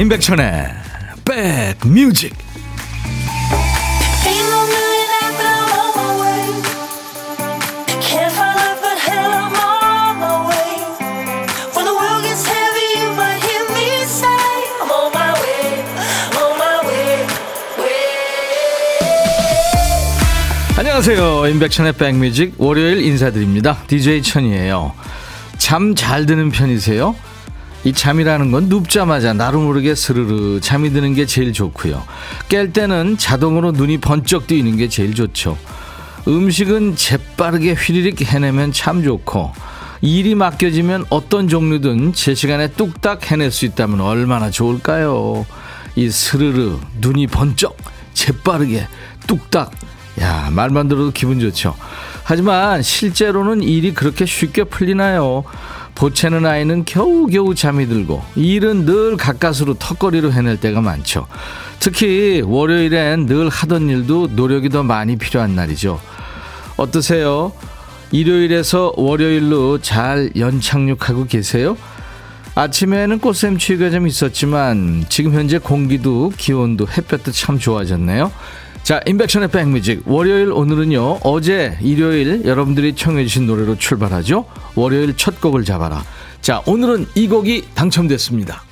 임백천의 백뮤직. 안녕하세요. 임백천의 백뮤직 월요일 인사드립니다. DJ 천이에요. 잠 잘 드는 편이세요? 이 잠이라는 건 눕자마자 나로 모르게 스르르 잠이 드는 게 제일 좋고요. 깰 때는 자동으로 눈이 번쩍 뜨이는 게 제일 좋죠. 음식은 재빠르게 휘리릭 해내면 참 좋고 일이 맡겨지면 어떤 종류든 제 시간에 뚝딱 해낼 수 있다면 얼마나 좋을까요? 이 스르르 눈이 번쩍 재빠르게 뚝딱 야 말만 들어도 기분 좋죠. 하지만 실제로는 일이 그렇게 쉽게 풀리나요? 보채는 아이는 겨우겨우 잠이 들고 일은 늘 가까스로 턱걸이로 해낼 때가 많죠. 특히 월요일엔 늘 하던 일도 노력이 더 많이 필요한 날이죠. 어떠세요? 일요일에서 월요일로 잘 연착륙하고 계세요? 아침에는 꽃샘추위가 좀 있었지만 지금 현재 공기도 기온도 햇볕도 참 좋아졌네요. 자, 인백션의 백뮤직. 월요일 오늘은요, 어제 일요일 여러분들이 청해주신 노래로 출발하죠. 월요일 첫 곡을 잡아라. 자, 오늘은 이 곡이 당첨됐습니다.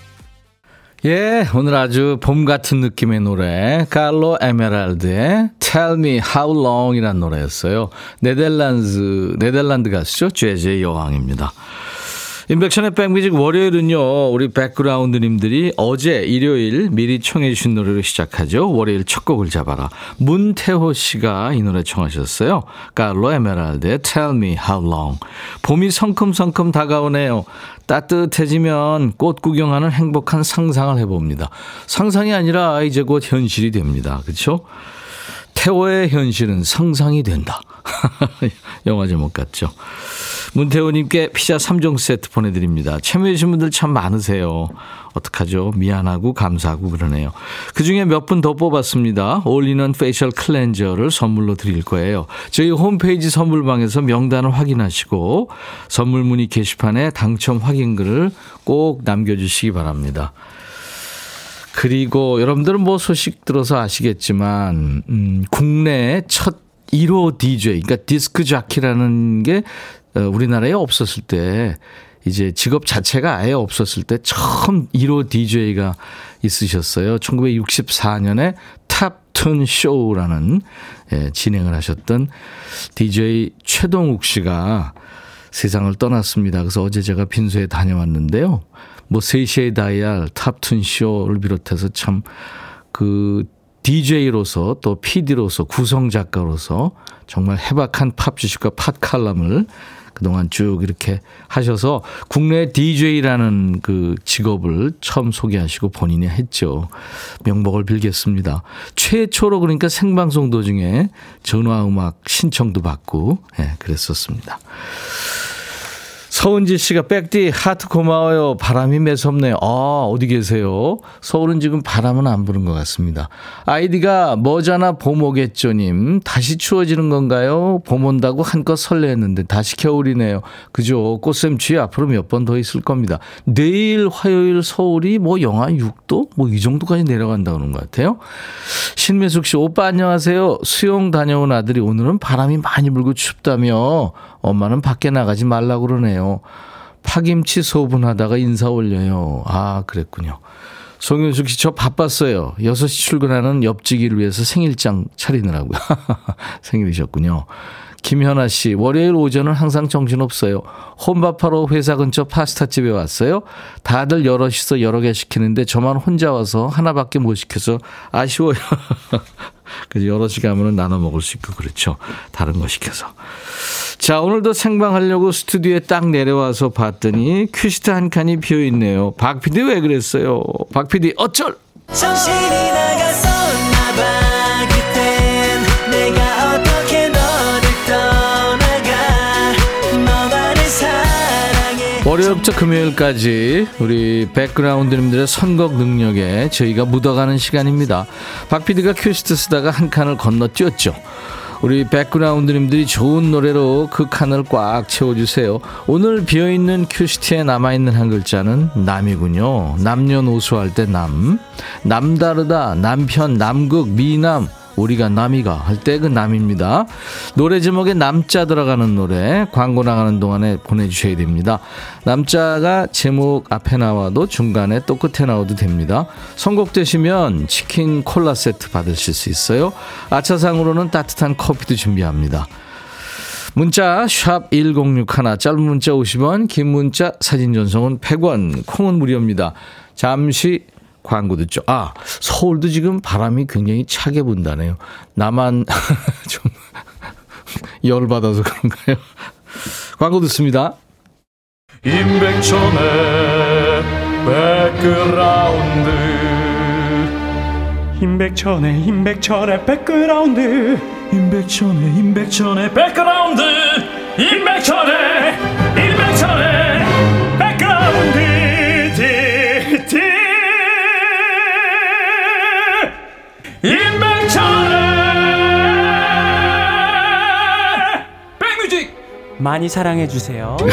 예, 오늘 아주 봄 같은 느낌의 노래, 칼로 에메랄드의 Tell Me How Long 이란 노래였어요. 네덜란드, 네덜란드 가수죠. 재즈의 여왕입니다. 인백션의 백뮤직 월요일은요, 우리 백그라운드님들이 어제 일요일 미리 청해주신 노래로 시작하죠. 월요일 첫 곡을 잡아라. 문태호 씨가 이 노래 청하셨어요. 깔로 에메랄드의 Tell Me How Long. 봄이 성큼성큼 다가오네요. 따뜻해지면 꽃 구경하는 행복한 상상을 해봅니다. 상상이 아니라 이제 곧 현실이 됩니다. 그렇죠? 태호의 현실은 상상이 된다. 영화 제목 같죠. 문태호님께 피자 3종 세트 보내드립니다. 참여해주신 분들 참 많으세요. 어떡하죠? 미안하고 감사하고 그러네요. 그 중에 몇 분 더 뽑았습니다. 올리는 facial cleanser를 선물로 드릴 거예요. 저희 홈페이지 선물방에서 명단을 확인하시고 선물 문의 게시판에 당첨 확인글을 꼭 남겨주시기 바랍니다. 그리고 여러분들은 뭐 소식 들어서 아시겠지만, 음, 국내 첫 1호 DJ, 그러니까 디스크 자키라는 게 어, 우리나라에 없었을 때 이제 직업 자체가 아예 없었을 때 처음 1호 DJ가 있으셨어요. 1964년에 탑툰 쇼라는 예, 진행을 하셨던 DJ 최동욱 씨가 세상을 떠났습니다. 그래서 어제 제가 빈소에 다녀왔는데요. 뭐 세시의 다이알, 탑툰 쇼를 비롯해서 참그 DJ로서 또 PD로서 구성 작가로서 정말 해박한 팝 주식과 팟 칼럼을 그동안 쭉 이렇게 하셔서 국내 DJ라는 그 직업을 처음 소개하시고 본인이 했죠. 명복을 빌겠습니다. 최초로 그러니까 생방송 도중에 전화 음악 신청도 받고, 예, 네, 그랬었습니다. 서은지 씨가 백디 하트 고마워요. 바람이 매섭네요. 아, 어디 계세요? 서울은 지금 바람은 안 부는 것 같습니다. 아이디가 머자나 봄 오겠죠님. 다시 추워지는 건가요? 봄 온다고 한껏 설레했는데 다시 겨울이네요. 그죠? 꽃샘추위 앞으로 몇 번 더 있을 겁니다. 내일 화요일 서울이 뭐 영하 6도? 뭐 이 정도까지 내려간다 그러는 것 같아요. 신매숙 씨, 오빠 안녕하세요. 수영 다녀온 아들이 오늘은 바람이 많이 불고 춥다며 엄마는 밖에 나가지 말라고 그러네요. 파김치 소분하다가 인사 올려요. 아, 그랬군요. 송윤숙 씨, 저 바빴어요. 6시 출근하는 옆지기를 위해서 생일장 차리느라고요. 생일이셨군요. 김현아 씨, 월요일 오전은 항상 정신없어요. 혼밥하러 회사 근처 파스타집에 왔어요. 다들 여럿이서 여러 개 시키는데 저만 혼자 와서 하나밖에 못 시켜서 아쉬워요. 그래서 여럿이 가면은 나눠 먹을 수 있고 그렇죠. 다른 거 시켜서. 자, 오늘도 생방하려고 스튜디오에 딱 내려와서 봤더니 큐시트 한 칸이 비어 있네요. 박 PD 왜 그랬어요? 박 PD 어쩔? 정신이 나갔었나 월요일부터 금요일까지 우리 백그라운드님들의 선곡 능력에 저희가 묻어가는 시간입니다. 박 PD가 큐시트 쓰다가 한 칸을 건너뛰었죠. 우리 백그라운드님들이 좋은 노래로 그 칸을 꽉 채워주세요. 오늘 비어있는 큐시트에 남아있는 한 글자는 남이군요. 남녀노소 할 때 남. 남다르다, 남편, 남극, 미남. 우리가 남이가 할 때 그 남입니다. 노래 제목에 남자 들어가는 노래 광고 나가는 동안에 보내주셔야 됩니다. 남자가 제목 앞에 나와도 중간에 또 끝에 나와도 됩니다. 선곡되시면 치킨 콜라 세트 받으실 수 있어요. 아차상으로는 따뜻한 커피도 준비합니다. 문자 1061, 짧은 문자 50원, 긴 문자 사진 전송은 100원, 콩은 무료입니다. 잠시 광고 듣죠. 아, 서울도 지금 바람이 굉장히 차게 분다네요. 나만 좀 열받아서 그런가요? 광고 듣습니다. 임백천의 백그라운드 임백천의 임백천의 백그라운드 임백천의 임백천의 백그라운드 임백천의 많이 사랑해 주세요.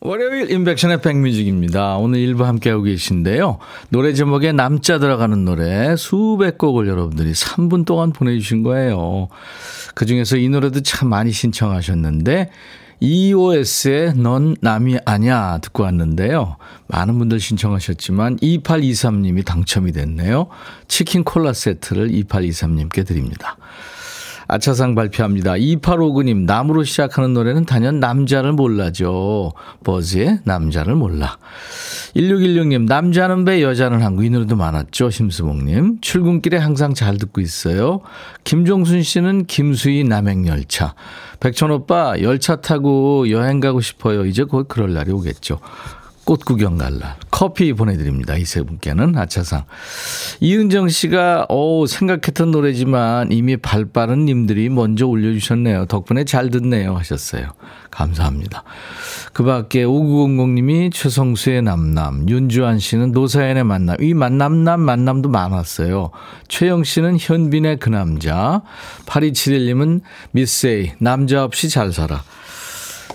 월요일 인백션의 백뮤직입니다. 오늘 일부 함께하고 계신데요. 노래 제목에 남자 들어가는 노래 수백 곡을 여러분들이 3분 동안 보내주신 거예요. 그 중에서 이 노래도 참 많이 신청하셨는데 EOS의 넌 남이 아냐 듣고 왔는데요. 많은 분들 신청하셨지만 2823님이 당첨이 됐네요. 치킨 콜라 세트를 2823님께 드립니다. 아차상 발표합니다. 2859님, 남으로 시작하는 노래는 단연 남자를 몰라죠. 버즈의 남자를 몰라. 1616님, 남자는 배, 여자는 항구. 이 노래도 많았죠. 심수봉님. 출근길에 항상 잘 듣고 있어요. 김종순 씨는 김수희 남행열차. 백천오빠, 열차 타고 여행 가고 싶어요. 이제 곧 그럴 날이 오겠죠. 꽃 구경 갈 날. 커피 보내드립니다. 이 세 분께는 아차상. 이은정 씨가, 오, 생각했던 노래지만 이미 발 빠른 님들이 먼저 올려주셨네요. 덕분에 잘 듣네요. 하셨어요. 감사합니다. 그 밖에 5900님이 최성수의 남남, 윤주환 씨는 노사연의 만남, 이 만남남 만남도 많았어요. 최영 씨는 현빈의 그 남자, 8271님은 미세이, 남자 없이 잘 살아.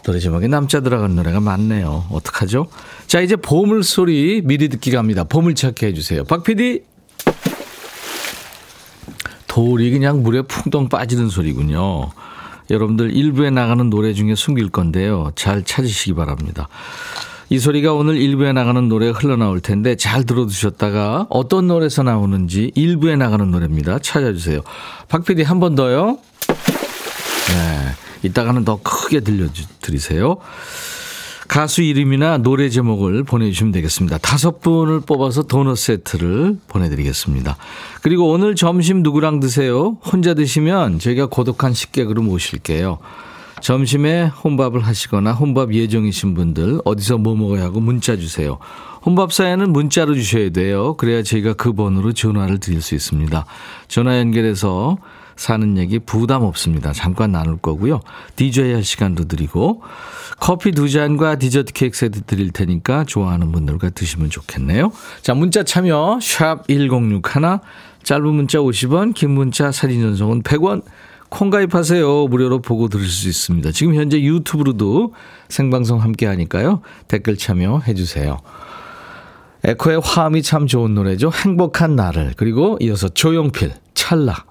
노래 제목에 남자 들어간 노래가 많네요. 어떡하죠? 자, 이제 보물 소리 미리 듣기 갑니다. 보물 찾기 해 주세요. 박 PD. 돌이 그냥 물에 풍덩 빠지는 소리군요. 여러분들 일부에 나가는 노래 중에 숨길 건데요. 잘 찾으시기 바랍니다. 이 소리가 오늘 일부에 나가는 노래가 흘러나올 텐데 잘 들어두셨다가 어떤 노래에서 나오는지 일부에 나가는 노래입니다. 찾아주세요. 박 PD 한 번 더요. 네. 이따가는 더 크게 들려드리세요. 가수 이름이나 노래 제목을 보내주시면 되겠습니다. 다섯 분을 뽑아서 도넛 세트를 보내드리겠습니다. 그리고 오늘 점심 누구랑 드세요? 혼자 드시면 저희가 고독한 식객으로 모실게요. 점심에 혼밥을 하시거나 혼밥 예정이신 분들 어디서 뭐 먹어야 하고 문자 주세요. 혼밥 사연은 문자로 주셔야 돼요. 그래야 저희가 그 번호로 전화를 드릴 수 있습니다. 전화 연결해서 사는 얘기 부담 없습니다. 잠깐 나눌 거고요. DJ 할 시간도 드리고 커피 두 잔과 디저트 케이크 세트 드릴 테니까 좋아하는 분들과 드시면 좋겠네요. 자, 문자 참여 샵 1061, 짧은 문자 50원, 긴 문자 사진 전송은 100원. 콩 가입하세요. 무료로 보고 들을 수 있습니다. 지금 현재 유튜브로도 생방송 함께 하니까요. 댓글 참여해 주세요. 에코의 화음이 참 좋은 노래죠. 행복한 나를. 그리고 이어서 조용필, 찰나.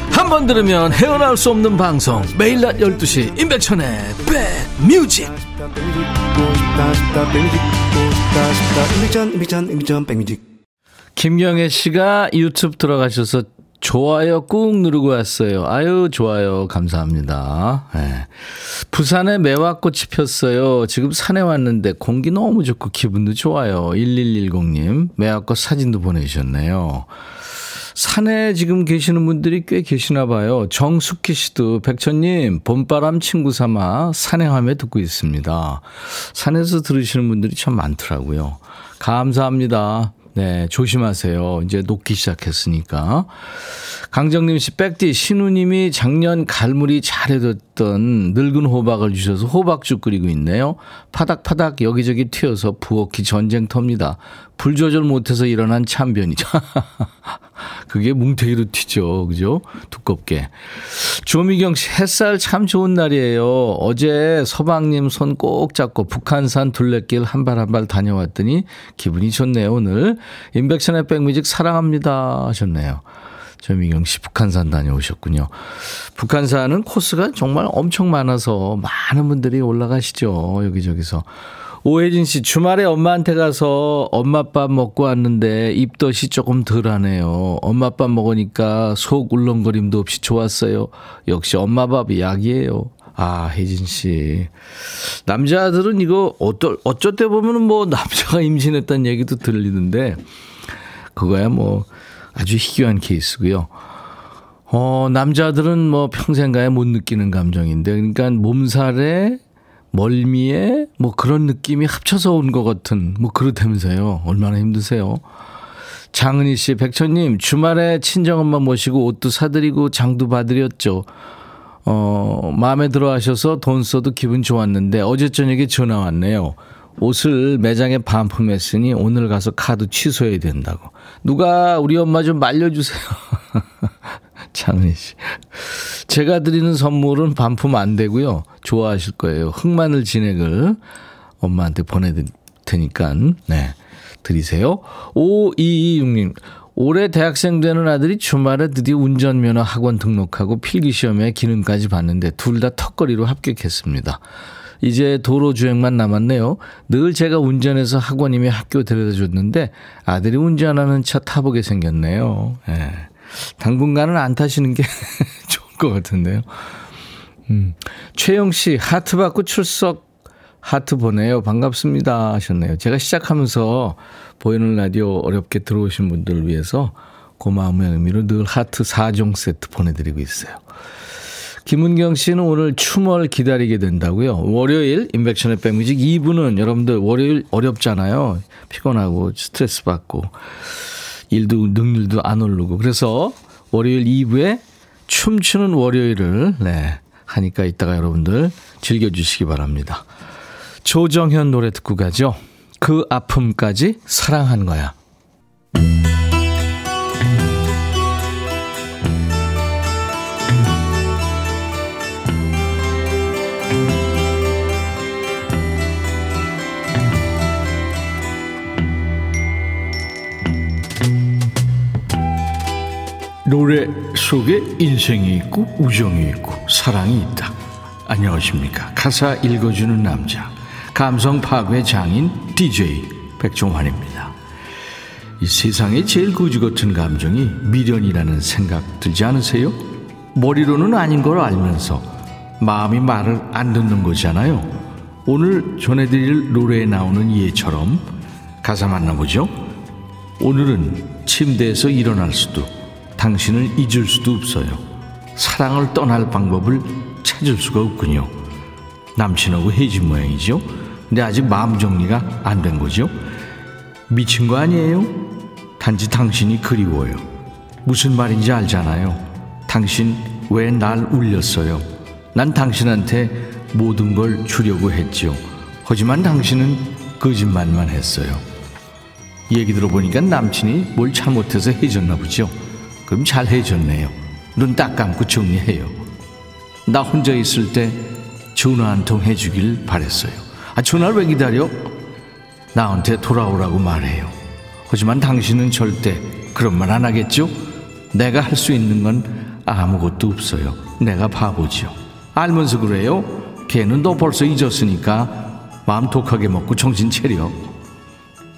한 번 들으면 헤어나올 수 없는 방송 매일 낮 12시 임백천의 백뮤직 김경애 씨가 유튜브 들어가셔서 좋아요 꾹 누르고 왔어요. 아유, 좋아요. 감사합니다. 네. 부산에 매화꽃이 폈어요. 지금 산에 왔는데 공기 너무 좋고 기분도 좋아요. 1110님. 매화꽃 사진도 보내주셨네요. 산에 지금 계시는 분들이 꽤 계시나 봐요. 정숙희 씨도 백천님 봄바람 친구 삼아 산행하며 듣고 있습니다. 산에서 들으시는 분들이 참 많더라고요. 감사합니다. 네, 조심하세요. 이제 녹기 시작했으니까. 강정님 씨, 백디, 신우님이 작년 갈무리 잘해뒀던 늙은 호박을 주셔서 호박죽 끓이고 있네요. 파닥파닥 여기저기 튀어서 부엌이 전쟁터입니다. 불 조절 못해서 일어난 참변이죠. 그게 뭉태기로 튀죠. 그죠? 두껍게. 조미경 씨, 햇살 참 좋은 날이에요. 어제 서방님 손 꼭 잡고 북한산 둘레길 한 발 한 발 다녀왔더니 기분이 좋네요, 오늘. 인백션의 백뮤직 사랑합니다 하셨네요. 조미경 씨 북한산 다녀오셨군요. 북한산은 코스가 정말 엄청 많아서 많은 분들이 올라가시죠. 여기저기서. 오혜진 씨, 주말에 엄마한테 가서 엄마 밥 먹고 왔는데 입덧이 조금 덜 하네요. 엄마 밥 먹으니까 속 울렁거림도 없이 좋았어요. 역시 엄마 밥이 약이에요. 아, 혜진 씨. 남자들은 이거 어떨, 어쩔 때 보면은 뭐 남자가 임신했다는 얘기도 들리는데, 그거야 뭐 아주 희귀한 케이스고요. 어, 남자들은 뭐 평생 가야 못 느끼는 감정인데, 그러니까 몸살에 멀미에 뭐 그런 느낌이 합쳐서 온 것 같은 뭐 그렇다면서요. 얼마나 힘드세요. 장은희 씨, 백천님, 주말에 친정엄마 모시고 옷도 사드리고 장도 봐드렸죠. 어, 마음에 들어 하셔서 돈 써도 기분 좋았는데 어제 저녁에 전화 왔네요. 옷을 매장에 반품했으니 오늘 가서 카드 취소해야 된다고. 누가 우리 엄마 좀 말려주세요. 장은희 씨. 제가 드리는 선물은 반품 안 되고요. 좋아하실 거예요. 흑마늘 진액을 엄마한테 보내드릴 테니까, 네. 드리세요. 5226님. 올해 대학생 되는 아들이 주말에 드디어 운전면허 학원 등록하고 필기시험에 기능까지 봤는데 둘 다 턱걸이로 합격했습니다. 이제 도로 주행만 남았네요. 늘 제가 운전해서 학원이며 학교 데려다 줬는데 아들이 운전하는 차 타보게 생겼네요. 예. 당분간은 안 타시는 게 좋을 것 같은데요. 음. 최영 씨, 하트 받고 출석 하트 보내요. 반갑습니다. 하셨네요. 제가 시작하면서 보이는 라디오 어렵게 들어오신 분들을 위해서 고마움의 의미로 늘 하트 4종 세트 보내드리고 있어요. 김은경 씨는 오늘 춤을 기다리게 된다고요. 월요일 인백션의 백뮤직 2부는 여러분들 월요일 어렵잖아요. 피곤하고 스트레스 받고 일도 능률도 안 오르고 그래서 월요일 2부에 춤추는 월요일을 네, 하니까 이따가 여러분들 즐겨주시기 바랍니다. 조정현 노래 듣고 가죠. 그 아픔까지 사랑한 거야. 노래 속에 인생이 있고 우정이 있고 사랑이 있다. 안녕하십니까. 가사 읽어주는 남자. 감성 파괴 장인 DJ 백종환입니다. 이 세상에 제일 거지 같은 감정이 미련이라는 생각 들지 않으세요? 머리로는 아닌 걸 알면서 마음이 말을 안 듣는 거잖아요. 오늘 전해드릴 노래에 나오는 예처럼 가사 만나보죠. 오늘은 침대에서 일어날 수도 당신을 잊을 수도 없어요. 사랑을 떠날 방법을 찾을 수가 없군요. 남친하고 헤어진 모양이죠. 근데 아직 마음 정리가 안 된 거죠. 미친 거 아니에요? 단지 당신이 그리워요. 무슨 말인지 알잖아요. 당신 왜 날 울렸어요? 난 당신한테 모든 걸 주려고 했죠. 하지만 당신은 거짓말만 했어요. 얘기 들어보니까 남친이 뭘 잘못해서 해줬나 보죠. 그럼 잘 해줬네요. 눈 딱 감고 정리해요. 나 혼자 있을 때 전화 한 통 해주길 바랬어요. 아, 전화를 왜 기다려? 나한테 돌아오라고 말해요. 하지만 당신은 절대 그런 말 안 하겠죠? 내가 할 수 있는 건 아무것도 없어요. 내가 바보죠. 알면서 그래요? 걔는 너 벌써 잊었으니까 마음 독하게 먹고 정신 차려.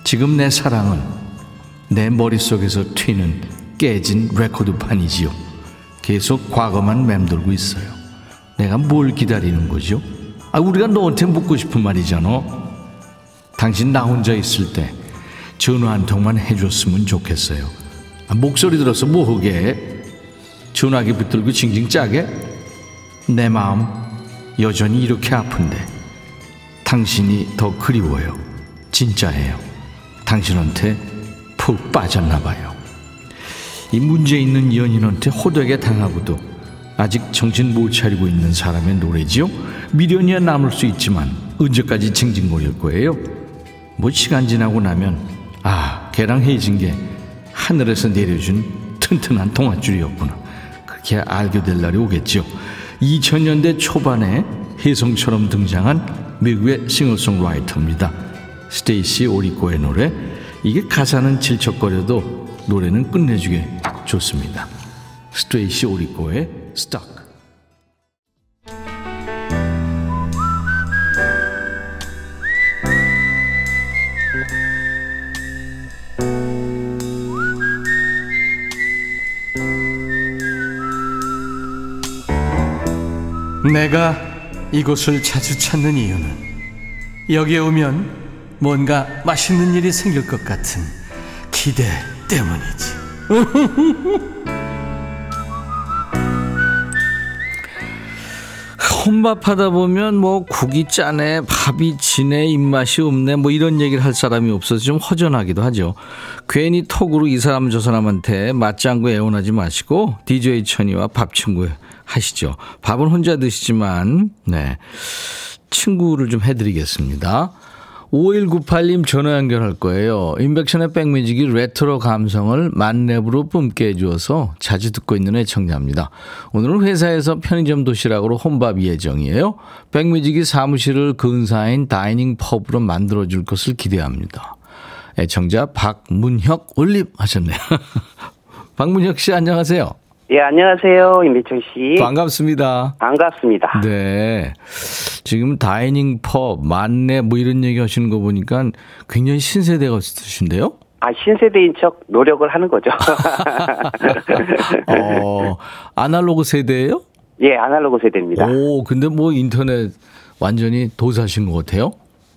지금 내 사랑은 내 머릿속에서 튀는 깨진 레코드판이지요. 계속 과거만 맴돌고 있어요. 내가 뭘 기다리는 거죠? 아, 우리가 너한테 묻고 싶은 말이잖아. 당신 나 혼자 있을 때 전화 한 통만 해줬으면 좋겠어요. 아, 목소리 들어서 뭐 하게? 전화기 붙들고 징징 짜게? 내 마음 여전히 이렇게 아픈데 당신이 더 그리워요. 진짜예요. 당신한테 푹 빠졌나 봐요. 이 문제 있는 연인한테 호되게 당하고도 아직 정신 못 차리고 있는 사람의 노래지요. 미련이야 남을 수 있지만 언제까지 징징거릴 거예요? 뭐 시간 지나고 나면 아 걔랑 헤어진 게 하늘에서 내려준 튼튼한 동아줄이었구나. 그렇게 알게 될 날이 오겠죠. 2000년대 초반에 혜성처럼 등장한 미국의 싱어송라이터입니다. 스테이시 오리코의 노래. 이게 가사는 질척거려도 노래는 끝내주게 좋습니다. 스테이시 오리코의 Stuck. 내가 이곳을 자주 찾는 이유는 여기에 오면 뭔가 맛있는 일이 생길 것 같은 기대 때문이지. 혼밥 하다 보면 뭐 국이 짜네, 밥이 진해, 입맛이 없네, 뭐 이런 얘기를 할 사람이 없어서 좀 허전하기도 하죠. 괜히 톡으로 이 사람 저 사람한테 맞장구 애원하지 마시고 DJ 천이와 밥 친구 하시죠. 밥은 혼자 드시지만, 네. 친구를 좀 해드리겠습니다. 5198님 전화 연결할 거예요. 임백천의 백뮤직이 레트로 감성을 만렙으로 뿜게 해주어서 자주 듣고 있는 애청자입니다. 오늘은 회사에서 편의점 도시락으로 혼밥 예정이에요. 백뮤직이 사무실을 근사한 dining pub으로 만들어줄 것을 기대합니다. 애청자 박문혁 올림 하셨네요. 박문혁 씨 안녕하세요. 예, 안녕하세요. 임백천 씨. 반갑습니다. 반갑습니다. 네. 지금 다이닝 펍, 만내 뭐 이런 얘기 하시는 거 보니까 굉장히 신세대 가수신데요? 아, 신세대인 척 노력을 하는 거죠. 어, 아날로그 세대예요? 예, 아날로그 세대입니다. 오, 근데 뭐 인터넷 완전히 도사신 것 같아요?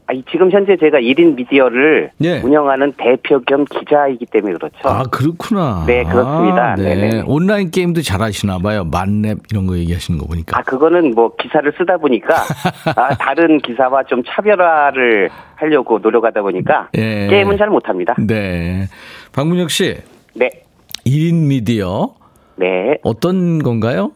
아, 이- 지금 현재 제가 1인 미디어를 예. 운영하는 대표 겸 기자이기 때문에 그렇죠. 아, 그렇구나. 네, 그렇습니다. 아, 네. 네네. 온라인 게임도 잘 하시나 봐요. 만렙 이런 거 얘기하시는 거 보니까. 아, 그거는 뭐 기사를 쓰다 보니까 아, 다른 기사와 좀 차별화를 하려고 노력하다 보니까 예. 게임은 잘 못합니다. 네. 박문혁 씨, 네. 1인 미디어 네. 어떤 건가요?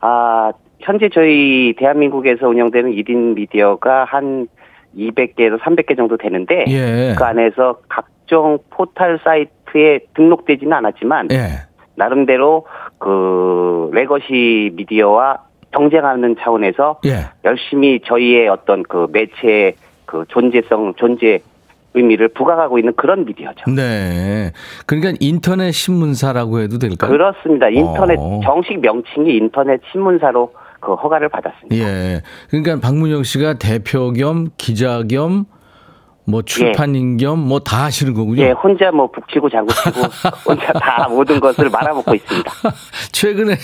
아, 현재 저희 대한민국에서 운영되는 1인 미디어가 한 200개에서 300개 정도 되는데 예. 그 안에서 각종 포털 사이트에 등록되지는 않았지만 예. 나름대로 그 legacy 미디어와 경쟁하는 차원에서 예. 열심히 저희의 어떤 그 매체의 그 존재성 존재 의미를 부각하고 있는 그런 미디어죠. 네. 그러니까 인터넷 신문사라고 해도 될까요? 그렇습니다. 인터넷 어. 정식 명칭이 인터넷 신문사로 그 허가를 받았습니다. 예. 그러니까 박문영 씨가 대표 겸 기자 겸 뭐 출판인 겸뭐 다 하시는 거군요. 예, 혼자 뭐 북치고 장구치고 혼자 다 모든 것을 말아먹고 있습니다. 최근에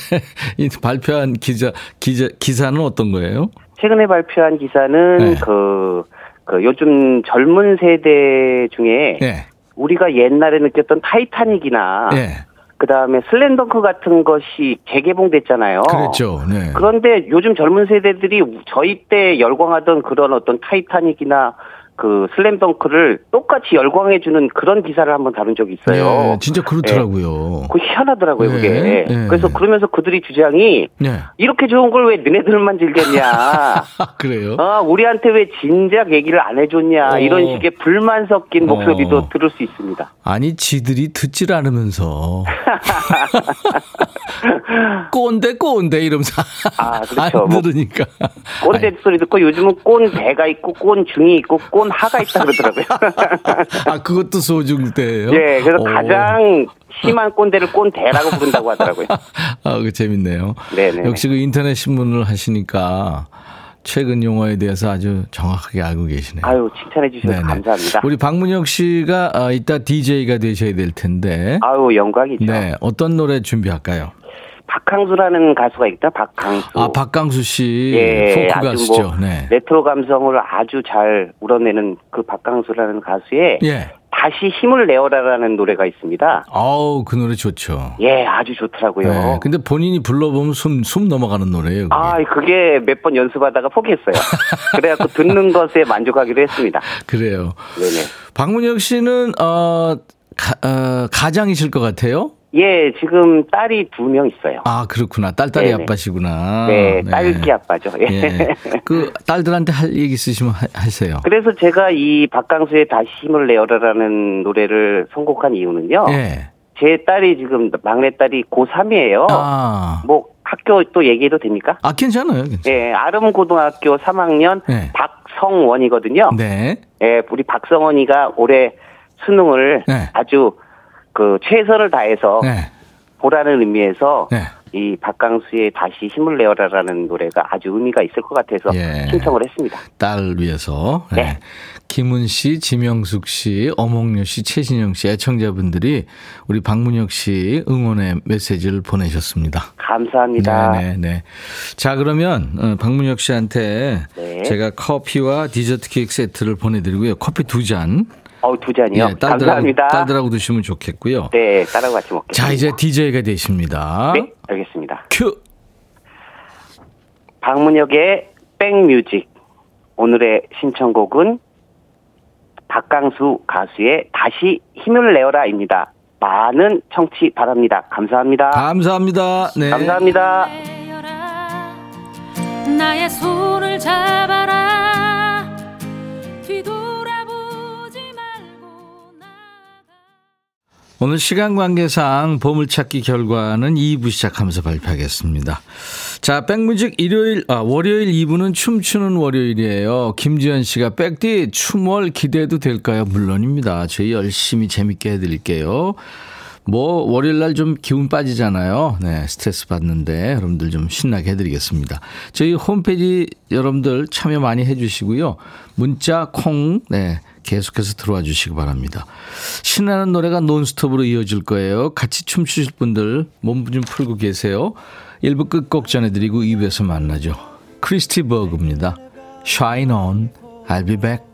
이 발표한 기자 기자 기사는 어떤 거예요? 최근에 발표한 기사는 네. 그, 그 요즘 젊은 세대 중에 예. 우리가 옛날에 느꼈던 타이타닉이나 예. 그 다음에 슬램덩크 같은 것이 재개봉됐잖아요. 그랬죠. 네. 그런데 요즘 젊은 세대들이 저희 때 열광하던 그런 어떤 타이타닉이나 그 슬램덩크를 똑같이 열광해주는 그런 기사를 한번 다룬 적이 있어요. 예, 진짜 그렇더라고요. 그 희한하더라고요, 예, 그게. 예. 그래서 그러면서 그들이 주장이 예. 이렇게 좋은 걸 왜 너네들만 즐겼냐. 그래요? 어, 우리한테 왜 진작 얘기를 안 해줬냐. 어. 이런 식의 불만 섞인 목소리도 어. 들을 수 있습니다. 아니 지들이 듣질 않으면서 꼰대 꼰대 이러면서 아, 그렇죠. 안뭐 들으니까 꼰대 소리 듣고 요즘은 꼰 대가 있고 꼰 중이 있고 꼰 하가 있다 그러더라고요. 아 그것도 소중대예요. 예, 그래서 오. 가장 심한 꼰대를 꼰대라고 부른다고 하더라고요. 아, 그 재밌네요. 네네. 역시 그 인터넷 신문을 하시니까 최근 용어에 대해서 아주 정확하게 알고 계시네요. 아유, 칭찬해 주셔서 네네. 감사합니다. 우리 박문혁 씨가 어, 이따 DJ가 되셔야 될 텐데. 아유, 영광이죠. 네, 어떤 노래 준비할까요? 박항수라는 가수가 있다, 박항수. 아, 박강수 씨. 예, 포크 아주 가수죠. 뭐 네. 레트로 감성을 아주 잘 우러내는 그 박항수라는 가수의 예. 다시 힘을 내어라라는 노래가 있습니다. 아우, 그 노래 좋죠. 예, 아주 좋더라고요. 네. 근데 본인이 불러보면 숨, 숨 넘어가는 노래예요. 그게. 아, 그게 몇 번 연습하다가 포기했어요. 그래갖고 듣는 것에 만족하기로 했습니다. 그래요. 네네. 박문혁 씨는, 어, 가, 어, 가장이실 것 같아요? 예, 지금 딸이 두 명 있어요. 아, 그렇구나. 딸딸이 네네. 아빠시구나. 네, 딸기 아빠죠. 예. 예. 그 딸들한테 할 얘기 있으시면 하, 하세요. 그래서 제가 이 박강수의 다시 힘을 내어라라는 노래를 선곡한 이유는요. 예. 제 딸이 지금 막내 딸이 고3이에요. 아. 뭐 학교 또 얘기해도 됩니까? 아, 괜찮아요. 괜찮아요. 예, 아름 고등학교 3학년 네. 박성원이거든요. 네. 예, 우리 박성원이가 올해 수능을 네. 아주 그 최선을 다해서 네. 보라는 의미에서 네. 이 박강수의 다시 힘을 내어라라는 노래가 아주 의미가 있을 것 같아서 예. 신청을 했습니다. 딸 위해서. 네. 네. 김은 씨, 지명숙 씨, 어몽여 씨, 최신영 씨 애청자분들이 우리 박문혁 씨 응원의 메시지를 보내셨습니다. 감사합니다. 네, 네. 자, 그러면 어, 박문혁 씨한테 네. 제가 커피와 디저트 케이크 세트를 보내 드리고요. 커피 두 잔. 어우, 두 잔이요. 예, 딸들하고, 감사합니다. 딸들하고 드시면 좋겠고요. 네, 딸하고 같이 먹겠습니다. 자, 이제 DJ가 되십니다. 네, 알겠습니다. 큐. 박문혁의 백뮤직. 오늘의 신청곡은 박강수 가수의 다시 힘을 내어라입니다. 많은 청취 바랍니다. 감사합니다. 감사합니다. 네. 감사합니다. 내어라 나의 손을 잡아라 오늘 시간 관계상 보물찾기 결과는 2부 시작하면서 발표하겠습니다. 자, 백뮤직 일요일, 아, 월요일 2부는 춤추는 월요일이에요. 김지현 씨가 백디 춤월 기대해도 될까요? 물론입니다. 저희 열심히 재밌게 해드릴게요. 뭐, 월요일 날 좀 기운 빠지잖아요. 네, 스트레스 받는데 여러분들 좀 신나게 해드리겠습니다. 저희 홈페이지 여러분들 참여 많이 해주시고요. 문자, 콩, 네, 계속해서 들어와 주시기 바랍니다. 신나는 노래가 논스톱으로 이어질 거예요. 같이 춤추실 분들 몸 좀 풀고 계세요. 1부 끝곡 전해드리고 2부에서 만나죠. 크리스티 버그입니다. Shine on, I'll be back.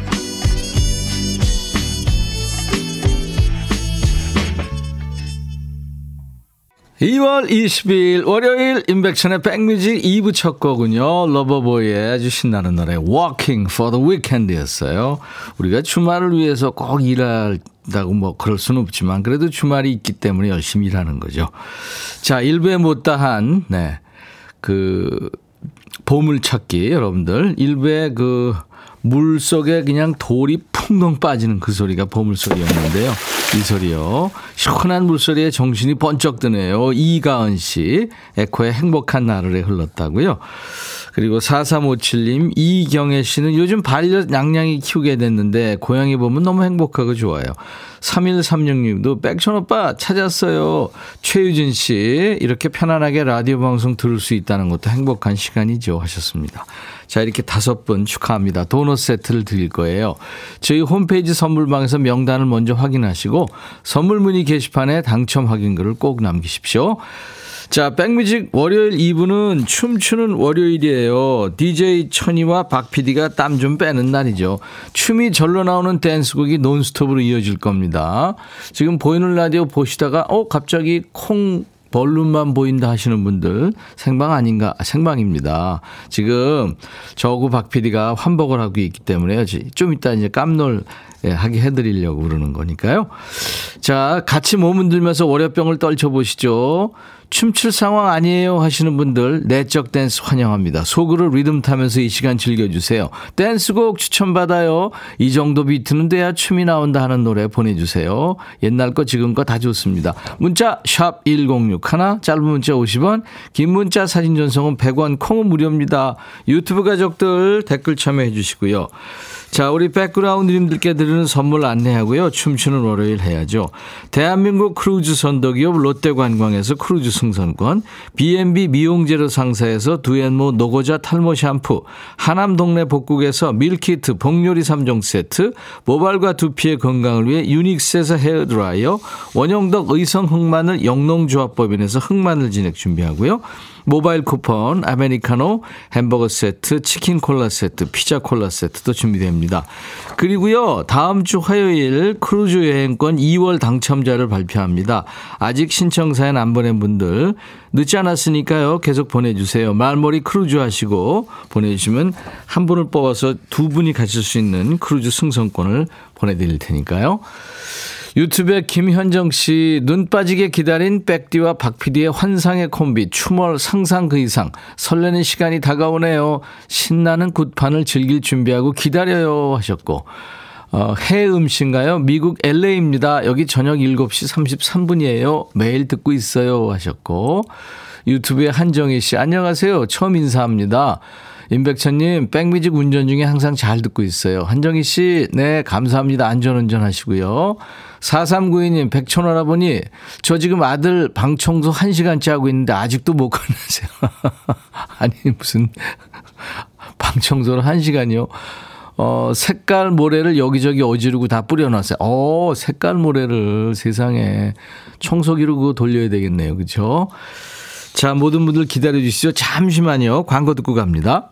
2월 20일 월요일 임백천의 백뮤직 2부 첫 곡은요. 러버보이의 아주 신나는 노래 Walking for the Weekend였어요. 우리가 주말을 위해서 꼭 일한다고 뭐 그럴 수는 없지만 그래도 주말이 있기 때문에 열심히 일하는 거죠. 자, 1부에 못다한 네. 그 보물찾기 여러분들 1부에 그 물속에 그냥 돌이 풍덩 빠지는 그 소리가 보물소리였는데요. 이 소리요. 시원한 물소리에 정신이 번쩍 드네요. 이가은 씨. 에코의 행복한 나를에 흘렀다고요. 그리고 4357님, 이경애 씨는 요즘 반려 냥냥이 키우게 됐는데 고양이 보면 너무 행복하고 좋아요. 3136님도 백천 오빠 찾았어요. 최유진 씨, 이렇게 편안하게 라디오 방송 들을 수 있다는 것도 행복한 시간이죠. 하셨습니다. 자, 이렇게 다섯 분 축하합니다. 도넛 세트를 드릴 거예요. 저희 홈페이지 선물방에서 명단을 먼저 확인하시고 선물 문의 게시판에 당첨 확인글을 꼭 남기십시오. 자, 백뮤직 월요일 2부는 춤추는 월요일이에요. DJ 천이와 박 PD가 땀 좀 빼는 날이죠. 춤이 절로 나오는 댄스곡이 논스톱으로 이어질 겁니다. 지금 보이는 라디오 보시다가, 어, 갑자기 콩, 벌룬만 보인다 하시는 분들 생방 아닌가 아, 생방입니다. 지금 저구 박 PD가 환복을 하고 있기 때문에 좀 이따 이제 깜놀 예, 하게 해드리려고 그러는 거니까요. 자, 같이 몸 흔들면서 월요병을 떨쳐보시죠. 춤출 상황 아니에요 하시는 분들 내적 댄스 환영합니다. 속으로 리듬 타면서 이 시간 즐겨주세요. 댄스곡 추천받아요. 이 정도 비트는 돼야 춤이 나온다 하는 노래 보내주세요. 옛날 거 지금 거 다 좋습니다. 문자 샵 1061, 짧은 문자 50원, 긴 문자 사진 전송은 100원, 콩은 무료입니다. 유튜브 가족들 댓글 참여해 주시고요. 자, 우리 백그라운드님들께 드리는 선물 안내하고요. 춤추는 월요일 해야죠. 대한민국 크루즈 선도기업 롯데관광에서 크루즈 승선권, B&B 미용재료 상사에서 두앤모 노고자 탈모 샴푸, 하남 동네 복국에서 밀키트 복요리 3종 세트, 모발과 두피의 건강을 위해 유닉스에서 헤어드라이어, 원형덕 의성 흑마늘 영농조합법인에서 흑마늘 진액 준비하고요. 모바일 쿠폰, 아메리카노, 햄버거 세트, 치킨 콜라 세트, 피자 콜라 세트도 준비됩니다. 그리고요, 다음 주 화요일 크루즈 여행권 2월 당첨자를 발표합니다. 아직 신청 사연 안 보낸 분들 늦지 않았으니까요. 계속 보내주세요. 말머리 크루즈 하시고 보내주시면 한 분을 뽑아서 두 분이 가실 수 있는 크루즈 승선권을 보내드릴 테니까요. 유튜브에 김현정 씨, 눈 빠지게 기다린 백디와 박PD의 환상의 콤비, 추멀 상상 그 이상, 설레는 시간이 다가오네요. 신나는 굿판을 즐길 준비하고 기다려요 하셨고, 어, 해음씨인가요? 미국 LA입니다. 여기 저녁 7시 33분이에요. 매일 듣고 있어요 하셨고, 유튜브에 한정희 씨, 안녕하세요. 처음 인사합니다. 임백천님, 백뮤직 운전 중에 항상 잘 듣고 있어요. 한정희 씨, 네, 감사합니다. 안전운전 하시고요. 4392님, 백천할아버니, 저 지금 아들 방 청소 1시간째 하고 있는데 아직도 못 끝내세요. 아니, 무슨, 방 청소를 1시간이요? 어, 색깔 모래를 여기저기 어지르고 다 뿌려놨어요. 어, 색깔 모래를 세상에 청소기로 그거 돌려야 되겠네요. 그죠? 자, 모든 분들 기다려 주시죠. 잠시만요. 광고 듣고 갑니다.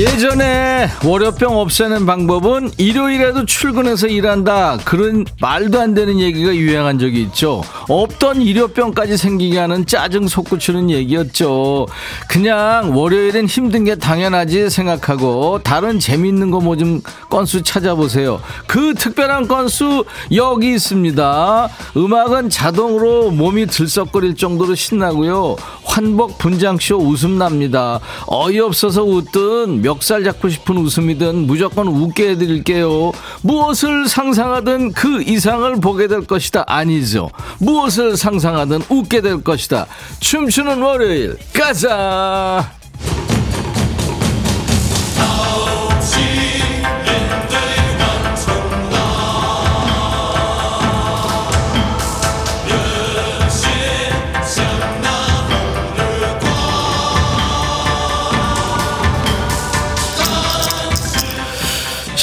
예전에 월요병 없애는 방법은 일요일에도 출근해서 일한다. 그런 말도 안 되는 얘기가 유행한 적이 있죠. 없던 일요병까지 생기게 하는 짜증 솟구치는 얘기였죠. 그냥 월요일엔 힘든 게 당연하지 생각하고 다른 재밌는 거 뭐 좀 건수 찾아보세요. 그 특별한 건수 여기 있습니다. 음악은 자동으로 몸이 들썩거릴 정도로 신나고요. 환복 분장쇼 웃음 납니다. 어이없어서 웃든 멱살 잡고 싶은 웃음이든 무조건 웃게 해드릴게요. 무엇을 상상하든 그 이상을 보게 될 것이다. 아니죠. 무엇을 상상하든 웃게 될 것이다. 춤추는 월요일 가자.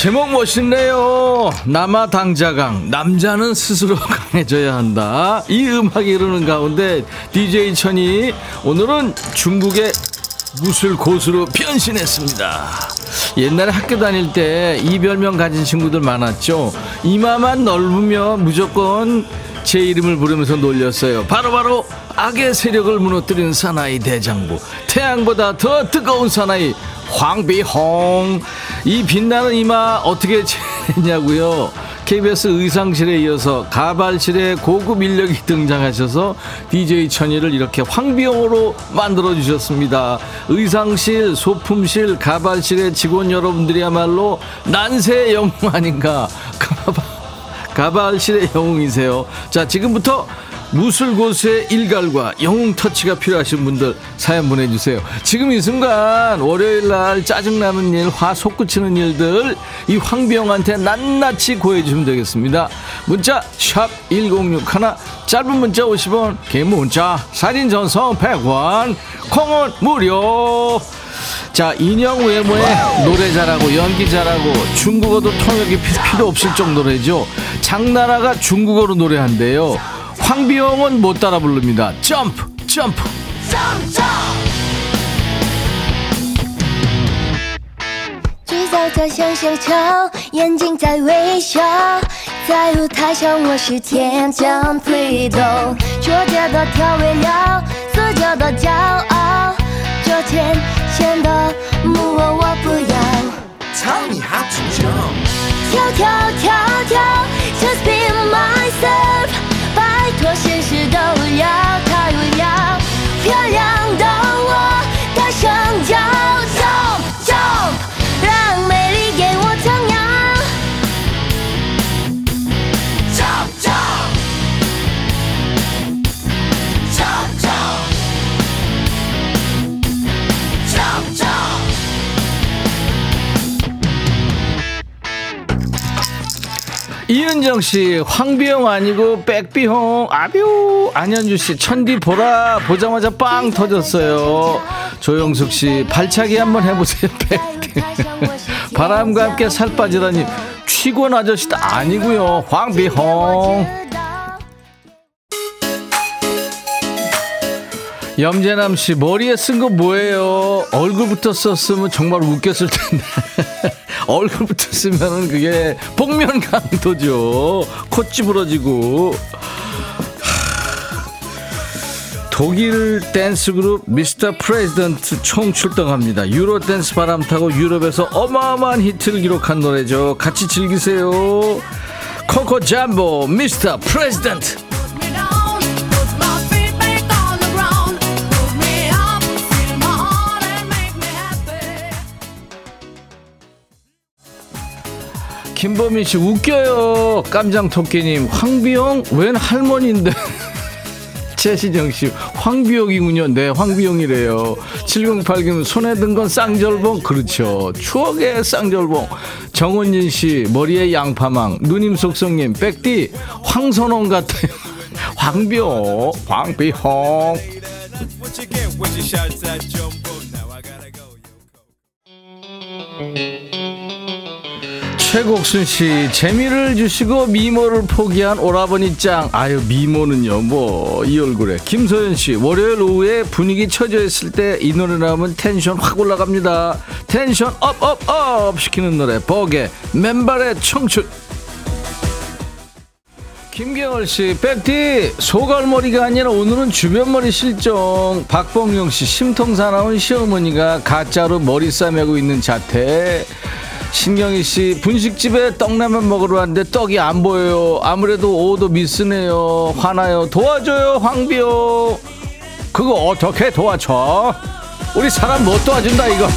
제목 멋있네요. 남아 당자강. 남자는 스스로 강해져야 한다. 이 음악이 흐르는 가운데 DJ 천이 오늘은 중국의 무술 고수로 변신했습니다. 옛날에 학교 다닐 때 이 별명 가진 친구들 많았죠. 이마만 넓으면 무조건 제 이름을 부르면서 놀렸어요. 바로바로 악의 세력을 무너뜨리는 사나이 대장부. 태양보다 더 뜨거운 사나이 황비홍. 이 빛나는 이마 어떻게 지냈냐고요. KBS 의상실에 이어서 가발실에 고급 인력이 등장하셔서 DJ 천이를 이렇게 황비용으로 만들어 주셨습니다. 의상실, 소품실, 가발실의 직원 여러분들이야말로 난세의 영웅 아닌가. 가발, 가발실의 영웅이세요. 자, 지금부터 무술고수의 일갈과 영웅 터치가 필요하신 분들 사연 보내주세요. 지금 이 순간 월요일 날 짜증나는 일, 화 솟구치는 일들 이 황비영한테 낱낱이 고해주시면 되겠습니다. 문자 샵 1061, 짧은 문자 50원, 긴 문자 사진 전송 100원, 콩은 무료. 자 인형 외모에 노래 잘하고 연기 잘하고 중국어도 통역이 피- 필요 없을 정도로죠 장나라가 중국어로 노래한대요 황비영은 못 따라 부릅니다 점프 점프 举走着像小球，眼睛在微笑，在舞台上我是天将推动，拙劣的调味料，死掉的骄傲，这浅浅的木偶我不要。跳跳跳跳 이은정 씨, 황비영 아니고 백비홍, 아뷰, 안현주 씨, 천디 보라 보자마자 빵 터졌어요. 조영숙 씨, 발차기 한번 해보세요. 백. 바람과 함께 살 빠지다니 취곤 아저씨도 아니고요. 황비홍. 염재남 씨 머리에 쓴 거 뭐예요? 얼굴부터 썼으면 정말 웃겼을 텐데 얼굴부터 쓰면은 그게 복면 강도죠. 코 찌부러지고. 하, 독일 댄스 그룹 Mr. President 총 출동합니다. 유로 댄스 바람 타고 유럽에서 어마어마한 히트를 기록한 노래죠. 같이 즐기세요. Coco Jamboo Mr. President. 김범민 씨 웃겨요. 깜장 토끼님 황비영 웬 할머니인데. 최시정 씨 황비영이군요. 네 황비영이래요. 7089님 손에 든 건 쌍절봉 그렇죠. 추억의 쌍절봉. 정은진 씨 머리에 양파망. 누님 속성님 백디 황선홍 같아요. 황비영 황비홍. 최곡순 씨 재미를 주시고 미모를 포기한 오라버니 짱 아유 미모는요 뭐 이 얼굴에 김소연 씨 월요일 오후에 분위기 처져 있을 때 이 노래 나오면 텐션 확 올라갑니다 텐션 up up up 시키는 노래 벅의 맨발의 청춘 김경월 씨, 백디 소갈머리가 아니라 오늘은 주변머리 실종. 박봉영 씨, 심통 사나운 시어머니가 가짜로 머리 싸매고 있는 자태. 신경희 씨, 분식집에 떡라면 먹으러 왔는데 떡이 안 보여요. 아무래도 오도 미스네요. 화나요. 도와줘요, 황비요. 그거 어떻게 도와줘? 우리 사람 못 도와준다, 이거.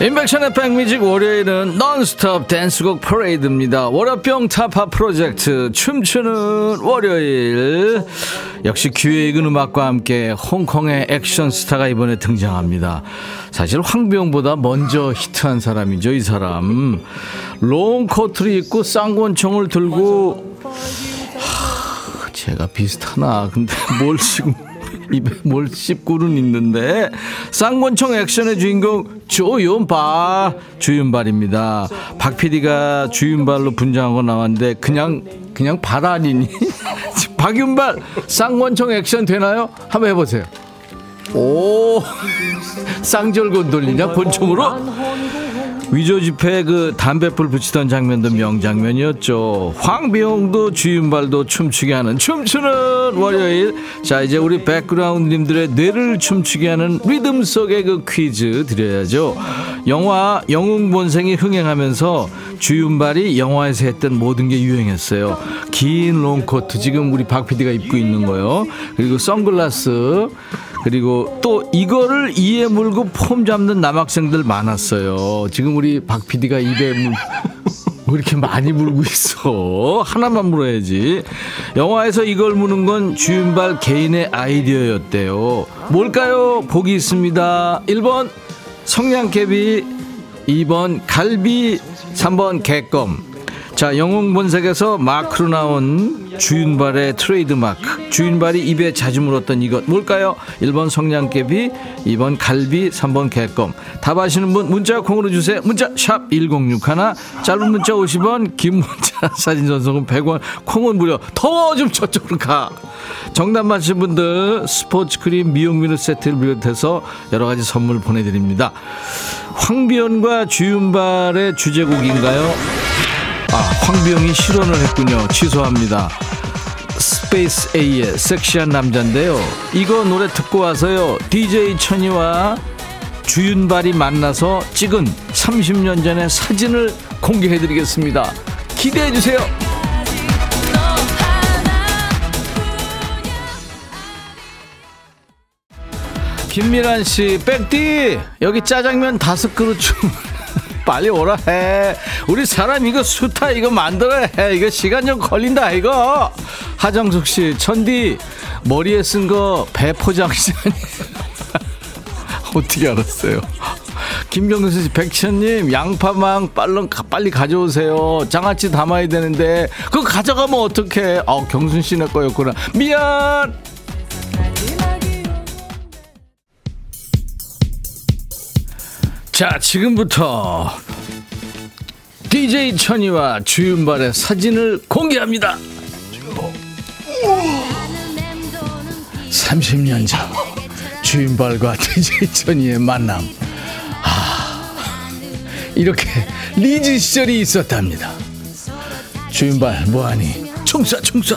인백션의 백뮤직 월요일은 non-stop 댄스곡 퍼레이드입니다. 월요병 타파 프로젝트 춤추는 월요일 역시 기획은 음악과 함께 홍콩의 액션 스타가 이번에 등장합니다. 사실 황비홍보다 먼저 히트한 사람이죠 이 사람. 롱 코트를 입고 쌍권총을 들고 하, 제가 비슷하나 근데 뭘 지금 입에 뭘 씹고는 있는데 쌍권총 액션의 주인공 조윤발 주윤발입니다. 박 PD가 주윤발로 분장하고 나왔는데 그냥 그냥 발 아니니? 박윤발 쌍권총 액션 되나요? 한번 해보세요. 오 쌍절곤 돌리냐? 권총으로 위조 지폐에 그 담배불 붙이던 장면도 명장면이었죠. 황비용도 주윤발도 춤추게 하는 춤추는 월요일. 자, 이제 우리 백그라운드님들의 뇌를 춤추게 하는 리듬 속의 그 퀴즈 드려야죠. 영화 영웅본생이 흥행하면서 주윤발이 영화에서 했던 모든 게 유행했어요. 긴 롱코트 지금 우리 박 PD가 입고 있는 거요. 그리고 선글라스 그리고 또 이거를 이에 물고 폼 잡는 남학생들 많았어요. 지금 우리 박 PD가 입에 물, 왜 이렇게 많이 물고 있어? 하나만 물어야지. 영화에서 이걸 무는 건 주윤발 개인의 아이디어였대요. 뭘까요? 보기 있습니다. 1번 성냥개비, 2번 갈비, 3번 개껌. 자, 영웅 본색에서 마크로 나온 주윤발의 트레이드 마크. 주윤발이 입에 자주 물었던 이것 뭘까요? 1번 성냥개비, 2번 갈비, 3번 개껌. 답 아시는 분 문자 콩으로 주세요. 문자 샵 1061. 짧은 문자 50원, 긴 문자 사진 전송은 100원, 콩은 무료. 더좀 저쪽으로 가. 정답 맞힌 분들 스포츠 크림 미용미를 세트를 비롯해서 여러 가지 선물 보내드립니다. 황비홍과 주윤발의 주제곡인가요? 아, 황비홍이 실언을 했군요. 취소합니다. Space A의 섹시한 남자인데요. 이거 노래 듣고 와서요. DJ 처리와 주윤발이 만나서 찍은 30년 전의 사진을 공개해드리겠습니다. 기대해주세요. 김미란 씨, 백디 여기 짜장면 다섯 그릇 좀 빨리 오라 해. 우리 사람 이거 수타 이거 만들어야 해. 이거 시간 좀 걸린다 이거. 하정숙 씨, 천디 머리에 쓴 거 배 포장지 아니에요? 어떻게 알았어요? 김경수 씨, 백천님, 양파망 빨리, 빨리 가져오세요. 장아찌 담아야 되는데, 그거 가져가면 어떡해. 아, 경순 씨네 거였구나. 미안! 자, 지금부터 DJ 천이와 주윤발의 사진을 공개합니다. 30년 전 주윤발과 DJ 천이의 만남. 아, 이렇게 리즈 시절이 있었답니다. 주윤발 뭐하니? 총사 총사.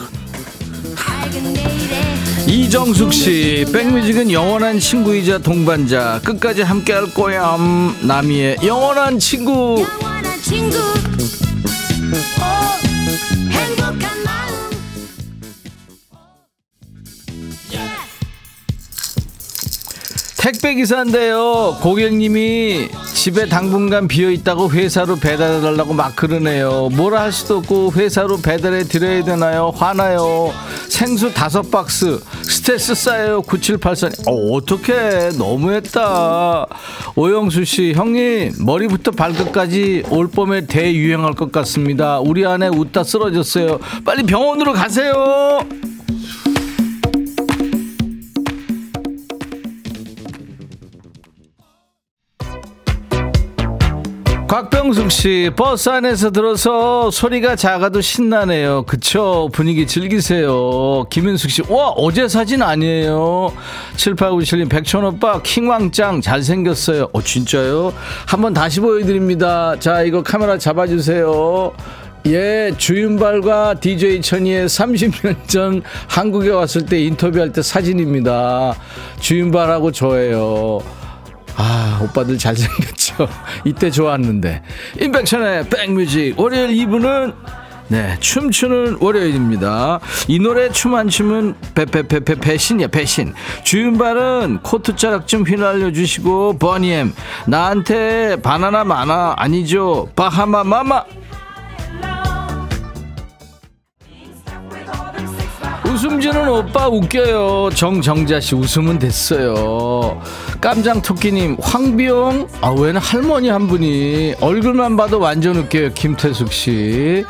이정숙 씨, 백뮤직은 영원한 친구이자 동반자. 끝까지 함께 할 거야. 음, 남이의 영원한 친구. 영원한 친구 택배 기사인데요. 고객님이 집에 당분간 비어 있다고 회사로 배달해 달라고 막 그러네요. 뭐라 할 수도 없고 회사로 배달해 드려야 되나요? 화나요. 생수 다섯 박스 스트레스 쌓여요. 9784. 어, 어떡해. 너무했다. 오영수 씨, 형님, 머리부터 발끝까지 올 봄에 대유행할 것 같습니다. 우리 안에 웃다 쓰러졌어요. 빨리 병원으로 가세요. 곽병숙 씨, 버스 안에서 들어서 소리가 작아도 신나네요. 그쵸? 분위기 즐기세요. 김윤숙 씨, 와, 어제 사진 아니에요. 7897님, 백천 오빠, 킹왕짱 잘생겼어요. 어, 진짜요? 한번 다시 보여드립니다. 자, 이거 카메라 잡아주세요. 예, 주윤발과 DJ 천이의 30년 전 한국에 왔을 때 인터뷰할 때 사진입니다. 주윤발하고 저예요. 아, 오빠들 잘생겼죠. 이때 좋았는데. 임백천의 백뮤직. 월요일 2부는 네, 춤추는 월요일입니다. 이 노래 춤 안 추면 배배배배 배신이야, 배신. 주윤발은 코트 자락 좀 휘날려 주시고, 버니엠. 나한테 바나나 많아. 아니죠. 바하마 마마. 웃음 주는 오빠 웃겨요. 정정자 씨 웃으면 됐어요. 깜장 토끼님 황비용 아 왜는 할머니 한 분이 얼굴만 봐도 완전 웃겨요. 김태숙 씨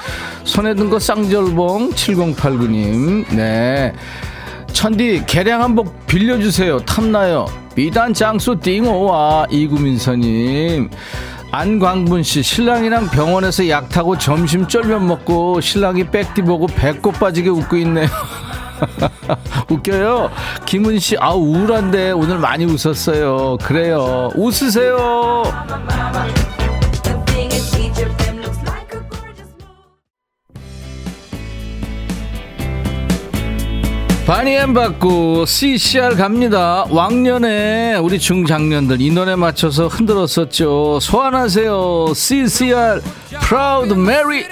손에 든 거 쌍절봉 7089님 네 천디 개량 한복 빌려주세요. 탐나요. 비단 장수 띵호와 이구민서님 안광분 씨 신랑이랑 병원에서 약 타고 점심 쫄면 먹고 신랑이 백디 보고 배꼽 빠지게 웃고 있네요. 웃겨요. 김은 씨, 아, 우울한데 오늘 많이 웃었어요. 그래요. 웃으세요. 바니엠 받고 CCR 갑니다. 왕년에 우리 중장년들 이 노래 맞춰서 흔들었었죠. 소환하세요. CCR Proud Mary.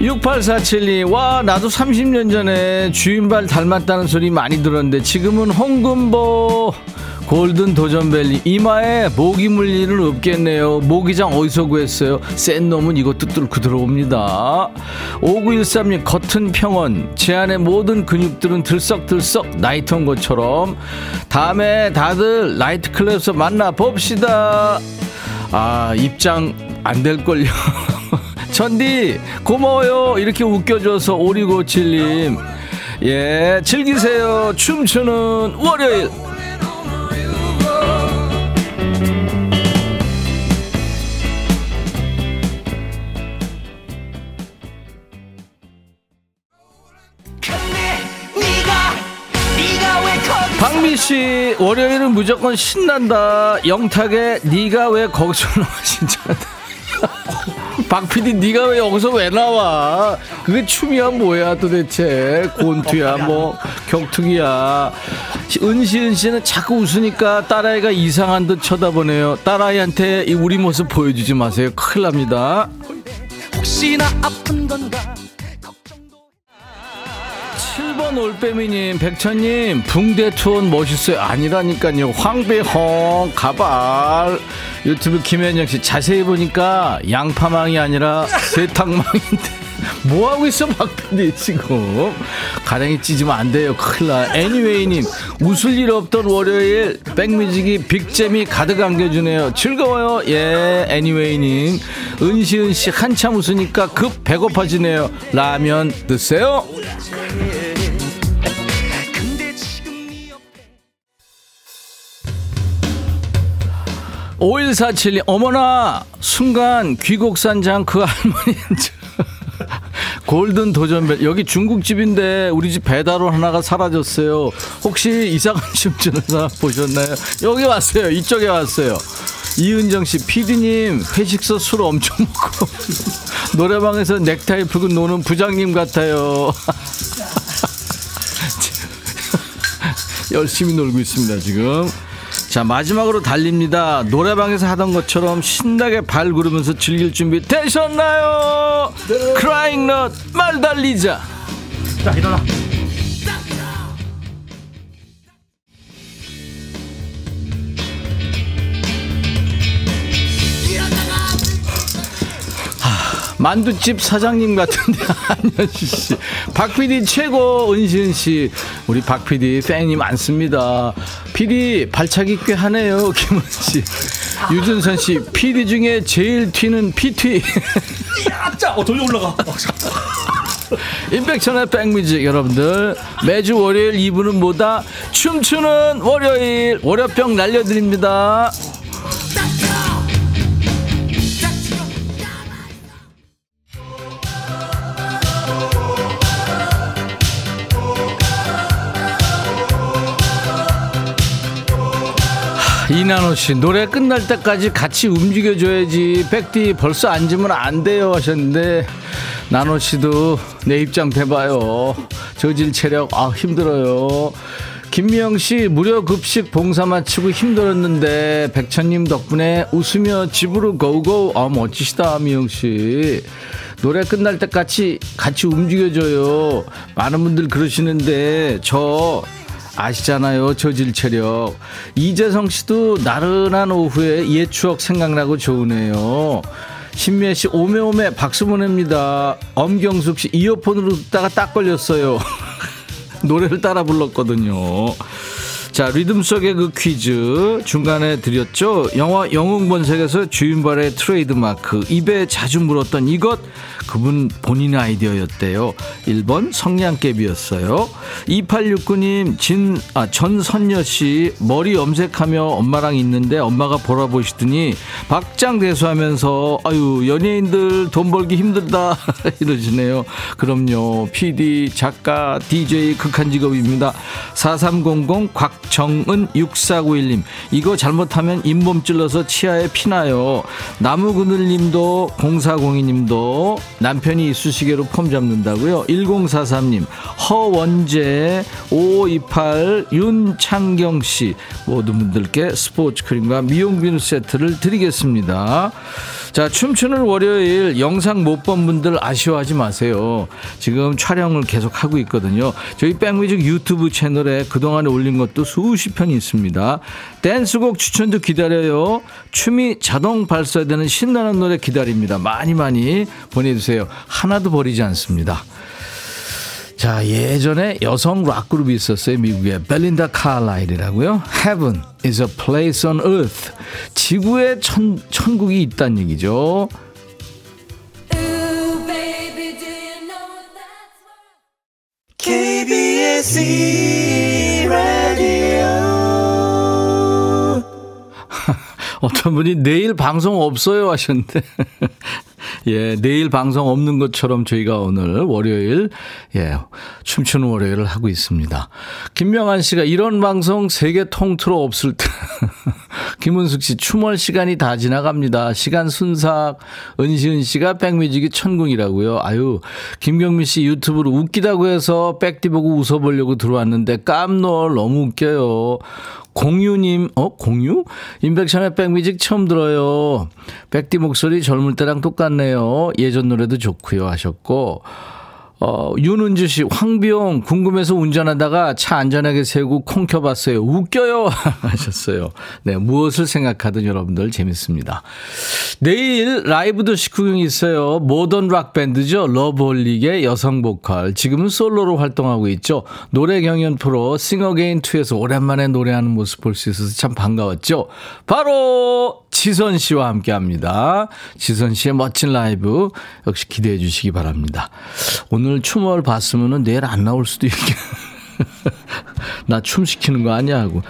6847님, 와, 나도 30년 전에 주인발 닮았다는 소리 많이 들었는데, 지금은 홍금보 골든 도전벨리 이마에 모기 물리는 없겠네요. 모기장 어디서 구했어요? 센 놈은 이것도 뚫고 들어옵니다. 5913님, 겉은 평원, 제 안의 모든 근육들은 들썩들썩 나이트 온 것처럼. 다음에 다들 나이트클럽에서 만나 봅시다. 아, 입장 안 될걸요. 천디 고마워요. 이렇게 웃겨줘서 오리고칠님. 예 즐기세요. 춤추는 월요일. 박미 씨 월요일은 무조건 신난다. 영탁의 네가 왜 거기서 나와 진짜 박PD 네가 왜 여기서 왜 나와 그게 춤이야 뭐야 도대체 곤투야 뭐 격투기야 은시은 씨는 자꾸 웃으니까 딸아이가 이상한 듯 쳐다보네요 딸아이한테 이 우리 모습 보여주지 마세요 큰일 납니다 혹시나 아픈 건가? 7번 올빼미님, 백천님, 붕대 투혼 멋있어요. 아니라니까요. 황배홍, 가발. 유튜브 김현정 씨, 자세히 보니까 양파망이 아니라 세탁망인데. 뭐 하고 있어, 박PD 지금. 가랭이 찢으면 안 돼요. 큰일 나. 애니웨이님, 웃을 일 없던 월요일, 백뮤직이 빅잼이 가득 안겨주네요. 즐거워요. 예, 애니웨이님. 은시은 씨, 한참 웃으니까 급 배고파지네요. 라면 드세요. 5147님, 어머나, 순간 귀곡산장 그 할머니. 골든 도전벨. 여기 중국집인데 우리 집 배달원 하나가 사라졌어요. 혹시 이상한 심전사 보셨나요? 여기 왔어요. 이쪽에 왔어요. 이은정 씨, 피디님, 회식서 술 엄청 먹고 노래방에서 넥타이 풀고 노는 부장님 같아요. 열심히 놀고 있습니다, 지금. 자, 마지막으로 달립니다. 노래방에서 하던 것처럼 신나게 발 구르면서 즐길 준비 되셨나요? 크라잉 넛, 말 달리자. 자 일어나 만두집 사장님 같은데. 안현수 씨, 박 PD 최고 은신 씨, 우리 박 PD 팬이 많습니다. PD 발차기 꽤 하네요 김원 씨, 유준선 씨, PD 중에 제일 튀는 PT. 아짜! 어 저기 올라가. 임백천의 백뮤직 여러분들. 매주 월요일 2부는 뭐다? 춤추는 월요일. 월요병 날려드립니다. 이나노 씨 노래 끝날 때까지 같이 움직여줘야지. 백디 벌써 앉으면 안 돼요 하셨는데 나노 씨도 내 입장 돼봐요. 저질 체력 아 힘들어요. 김미영 씨 무료 급식 봉사 마치고 힘들었는데 백천님 덕분에 웃으며 집으로 고고. 아 멋지시다 미영 씨. 노래 끝날 때까지 같이 움직여줘요. 많은 분들 그러시는데 저 아시잖아요. 저질 체력. 이재성 씨도 나른한 오후에 옛 추억 생각나고 좋으네요. 신미애 씨 오메오메 박수 보냅니다. 엄경숙 씨 이어폰으로 듣다가 딱 걸렸어요. 노래를 따라 불렀거든요. 자, 리듬 속의 그 퀴즈 중간에 드렸죠. 영화 영웅본색에서 주윤발의 트레이드마크 입에 자주 물었던 이것 그분 본인의 아이디어였대요. 1번 성냥개비였어요. 2869님 진, 아, 전선녀 씨 머리 염색하며 엄마랑 있는데 엄마가 보라 보시더니 박장대소하면서 아유 연예인들 돈 벌기 힘들다 이러시네요. 그럼요. PD, 작가, DJ 극한 직업입니다. 4300곽 박정은 6491님 이거 잘못하면 잇몸 찔러서 치아에 피나요 나무그늘님도 0402님도 남편이 이쑤시개로 폼 잡는다고요? 1043님 허원재 5528 윤창경씨. 모든 분들께 스포츠 크림과 미용 비누 세트를 드리겠습니다 자 춤추는 월요일 영상 못 본 분들 아쉬워하지 마세요. 지금 촬영을 계속 하고 있거든요. 저희 백뮤직 유튜브 채널에 그동안에 올린 것도 수십 편이 있습니다. 댄스곡 추천도 기다려요. 춤이 자동 발사되는 신나는 노래 기다립니다. 많이 많이 보내주세요. 하나도 버리지 않습니다 자, 예전에 여성 락그룹이 있었어요. 미국에 벨린다 칼라일이라고요. Heaven is a place on earth. 지구에 천, 천국이 있다는 얘기죠. KBS 라디오 어떤 분이 내일 방송 없어요 하셨는데. 예, 내일 방송 없는 것처럼 저희가 오늘 월요일, 예, 춤추는 월요일을 하고 있습니다. 김명환 씨가 이런 방송 세계 통틀어 없을 때. 김은숙 씨, 춤월 시간이 다 지나갑니다. 시간 순삭. 은시은 씨가 백뮤직이 천궁이라고요. 아유, 김경민 씨 유튜브로 웃기다고 해서 백디 보고 웃어보려고 들어왔는데 깜놀 너무 웃겨요. 공유님, 어, 공유? 임백천의 백뮤직 처음 들어요. 백디 목소리 젊을 때랑 똑같네요. 예전 노래도 좋고요. 하셨고, 어, 윤은주 씨, 황비홍, 궁금해서 운전하다가 차 안전하게 세우고 콩 켜봤어요. 웃겨요! 하셨어요. 네, 무엇을 생각하든 여러분들 재밌습니다. 내일 라이브 도시 구경이 있어요. 모던 락밴드죠. 러브홀릭의 여성 보컬. 지금은 솔로로 활동하고 있죠. 노래 경연 프로 싱어게인2에서 오랜만에 노래하는 모습 볼 수 있어서 참 반가웠죠. 바로 지선 씨와 함께 합니다. 지선 씨의 멋진 라이브 역시 기대해 주시기 바랍니다. 오늘 춤을 봤으면 내일 안 나올 수도 있게. 나춤 시키는 거 아니야 하고.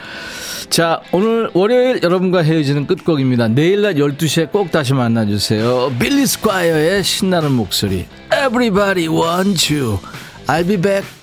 자, 오늘 월요일 여러분과 헤어지는 끝곡입니다. 내일 낮 12시에 꼭 다시 만나주세요. 빌리 스콰이어의 신나는 목소리. Everybody wants you. I'll be back.